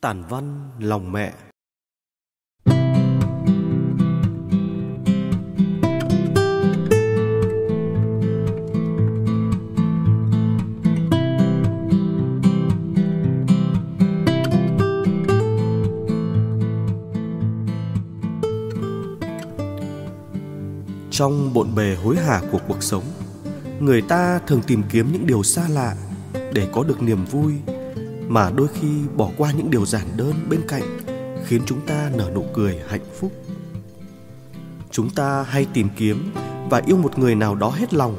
Tản văn lòng mẹ. Trong bộn bề hối hả của cuộc sống, Người ta thường tìm kiếm những điều xa lạ Để có được niềm vui mà đôi khi bỏ qua những điều giản đơn bên cạnh Khiến chúng ta nở nụ cười hạnh phúc. Chúng ta hay tìm kiếm và yêu một người nào đó hết lòng,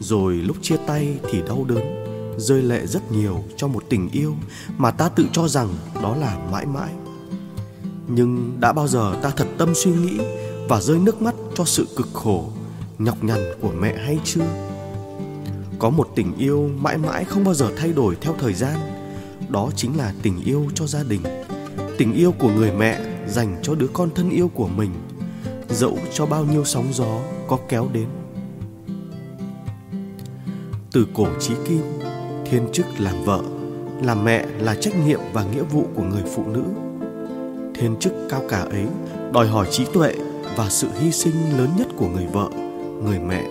Rồi lúc chia tay thì đau đớn, Rơi lệ rất nhiều cho một tình yêu Mà ta tự cho rằng đó là mãi mãi. Nhưng đã bao giờ ta thật tâm suy nghĩ Và rơi nước mắt cho sự cực khổ, Nhọc nhằn của mẹ hay chưa? Có một tình yêu mãi mãi không bao giờ thay đổi theo thời gian đó chính là tình yêu cho gia đình. Tình yêu của người mẹ dành cho đứa con thân yêu của mình. Dẫu cho bao nhiêu sóng gió có kéo đến. Từ cổ chí kim Thiên chức làm vợ Làm mẹ là trách nhiệm và nghĩa vụ của người phụ nữ. Thiên chức cao cả ấy đòi hỏi trí tuệ và sự hy sinh lớn nhất của người vợ, người mẹ.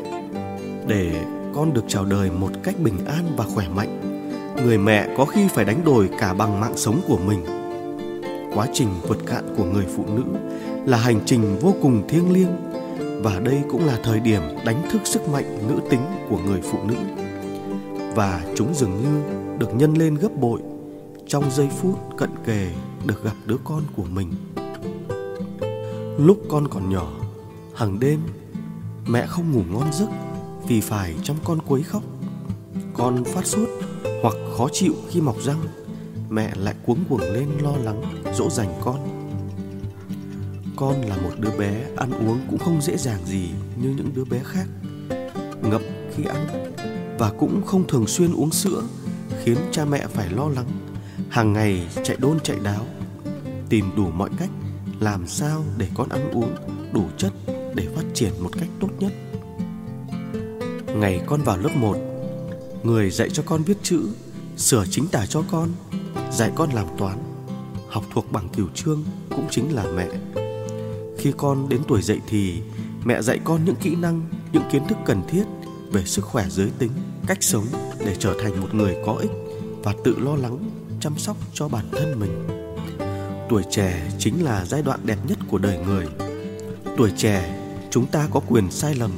Để con được chào đời một cách bình an và khỏe mạnh. Người mẹ có khi phải đánh đổi cả bằng mạng sống của mình. Quá trình vượt cạn của người phụ nữ là hành trình vô cùng thiêng liêng và đây cũng là thời điểm đánh thức sức mạnh nữ tính của người phụ nữ. Và chúng dường như được nhân lên gấp bội trong giây phút cận kề được gặp đứa con của mình. Lúc con còn nhỏ, hàng đêm mẹ không ngủ ngon giấc vì phải trong con quấy khóc. Con phát sốt hoặc khó chịu khi mọc răng, mẹ lại cuống cuồng lên lo lắng dỗ dành con. Con là một đứa bé ăn uống cũng không dễ dàng gì như những đứa bé khác. ngập khi ăn và cũng không thường xuyên uống sữa khiến cha mẹ phải lo lắng hàng ngày chạy đôn chạy đáo tìm đủ mọi cách làm sao để con ăn uống đủ chất để phát triển một cách tốt nhất. Ngày con vào lớp 1, người dạy cho con viết chữ, sửa chính tả cho con, dạy con làm toán, học thuộc bằng cửu chương cũng chính là mẹ. Khi con đến tuổi dậy thì, mẹ dạy con những kỹ năng, những kiến thức cần thiết về sức khỏe giới tính, cách sống để trở thành một người có ích và tự lo lắng chăm sóc cho bản thân mình tuổi trẻ chính là giai đoạn đẹp nhất của đời người tuổi trẻ chúng ta có quyền sai lầm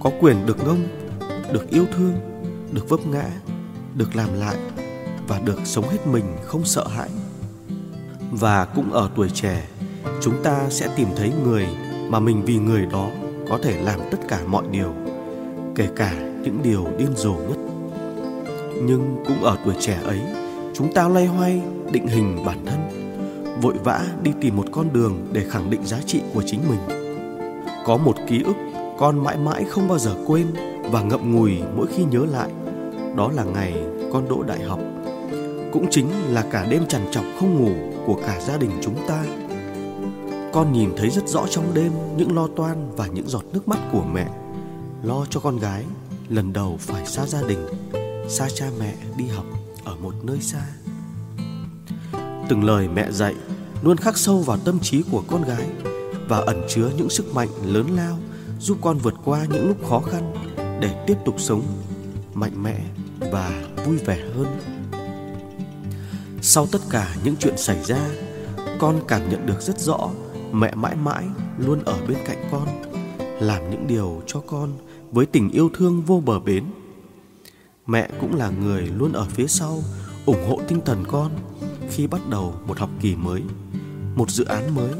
có quyền được ngông được yêu thương được vấp ngã, được làm lại và được sống hết mình không sợ hãi. Và cũng ở tuổi trẻ, chúng ta sẽ tìm thấy người mà mình vì người đó có thể làm tất cả mọi điều, kể cả những điều điên rồ nhất. Nhưng cũng ở tuổi trẻ ấy, chúng ta loay hoay định hình bản thân, vội vã đi tìm một con đường để khẳng định giá trị của chính mình. Có một ký ức con mãi mãi không bao giờ quên và ngậm ngùi mỗi khi nhớ lại đó là ngày con đỗ đại học. Cũng chính là cả đêm trằn trọc không ngủ của cả gia đình chúng ta. Con nhìn thấy rất rõ trong đêm những lo toan và những giọt nước mắt của mẹ. Lo cho con gái, lần đầu phải xa gia đình, xa cha mẹ đi học ở một nơi xa. Từng lời mẹ dạy luôn khắc sâu vào tâm trí của con gái và ẩn chứa những sức mạnh lớn lao giúp con vượt qua những lúc khó khăn để tiếp tục sống mạnh mẽ và vui vẻ hơn. Sau tất cả những chuyện xảy ra, con cảm nhận được rất rõ mẹ mãi mãi luôn ở bên cạnh con, làm những điều cho con với tình yêu thương vô bờ bến. Mẹ cũng là người luôn ở phía sau ủng hộ tinh thần con khi bắt đầu một học kỳ mới một dự án mới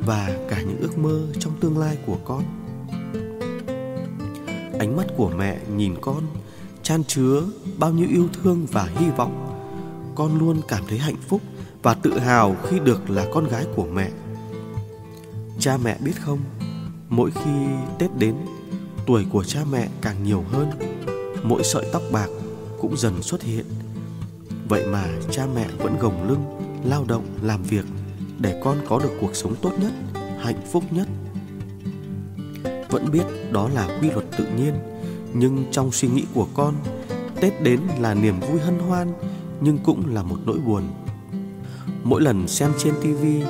và cả những ước mơ trong tương lai của con ánh mắt của mẹ nhìn con chan chứa bao nhiêu yêu thương và hy vọng. Con luôn cảm thấy hạnh phúc và tự hào khi được là con gái của mẹ. Cha mẹ biết không, mỗi khi tết đến, tuổi của cha mẹ càng nhiều hơn. Mỗi sợi tóc bạc cũng dần xuất hiện. Vậy mà cha mẹ vẫn gồng lưng, lao động, làm việc để con có được cuộc sống tốt nhất, hạnh phúc nhất. Vẫn biết đó là quy luật tự nhiên nhưng trong suy nghĩ của con tết đến là niềm vui hân hoan nhưng cũng là một nỗi buồn Mỗi lần xem trên tivi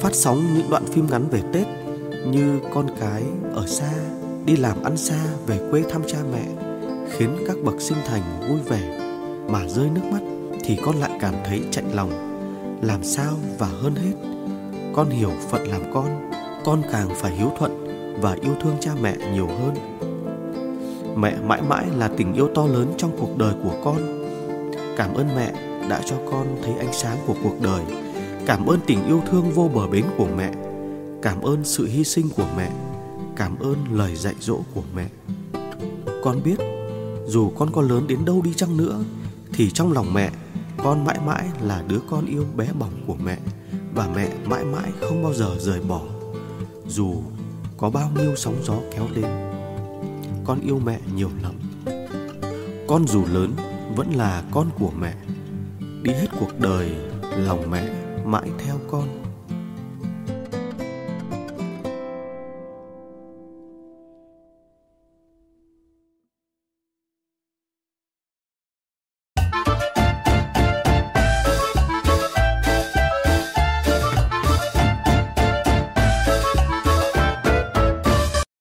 phát sóng những đoạn phim ngắn về Tết như con cái ở xa, đi làm ăn xa về quê thăm cha mẹ khiến các bậc sinh thành vui vẻ mà rơi nước mắt thì con lại cảm thấy chạnh lòng. Làm sao và hơn hết, con hiểu phận làm con, con càng phải hiếu thuận và yêu thương cha mẹ nhiều hơn. Mẹ mãi mãi là tình yêu to lớn trong cuộc đời của con. Cảm ơn mẹ đã cho con thấy ánh sáng của cuộc đời. Cảm ơn tình yêu thương vô bờ bến của mẹ. Cảm ơn sự hy sinh của mẹ. Cảm ơn lời dạy dỗ của mẹ. Con biết, dù con có lớn đến đâu đi chăng nữa, thì trong lòng mẹ, con mãi mãi là đứa con yêu bé bỏng của mẹ và mẹ mãi mãi không bao giờ rời bỏ. Dù có bao nhiêu sóng gió kéo đến con yêu mẹ nhiều lắm. Con dù lớn vẫn là con của mẹ. Đi hết cuộc đời lòng mẹ mãi theo con.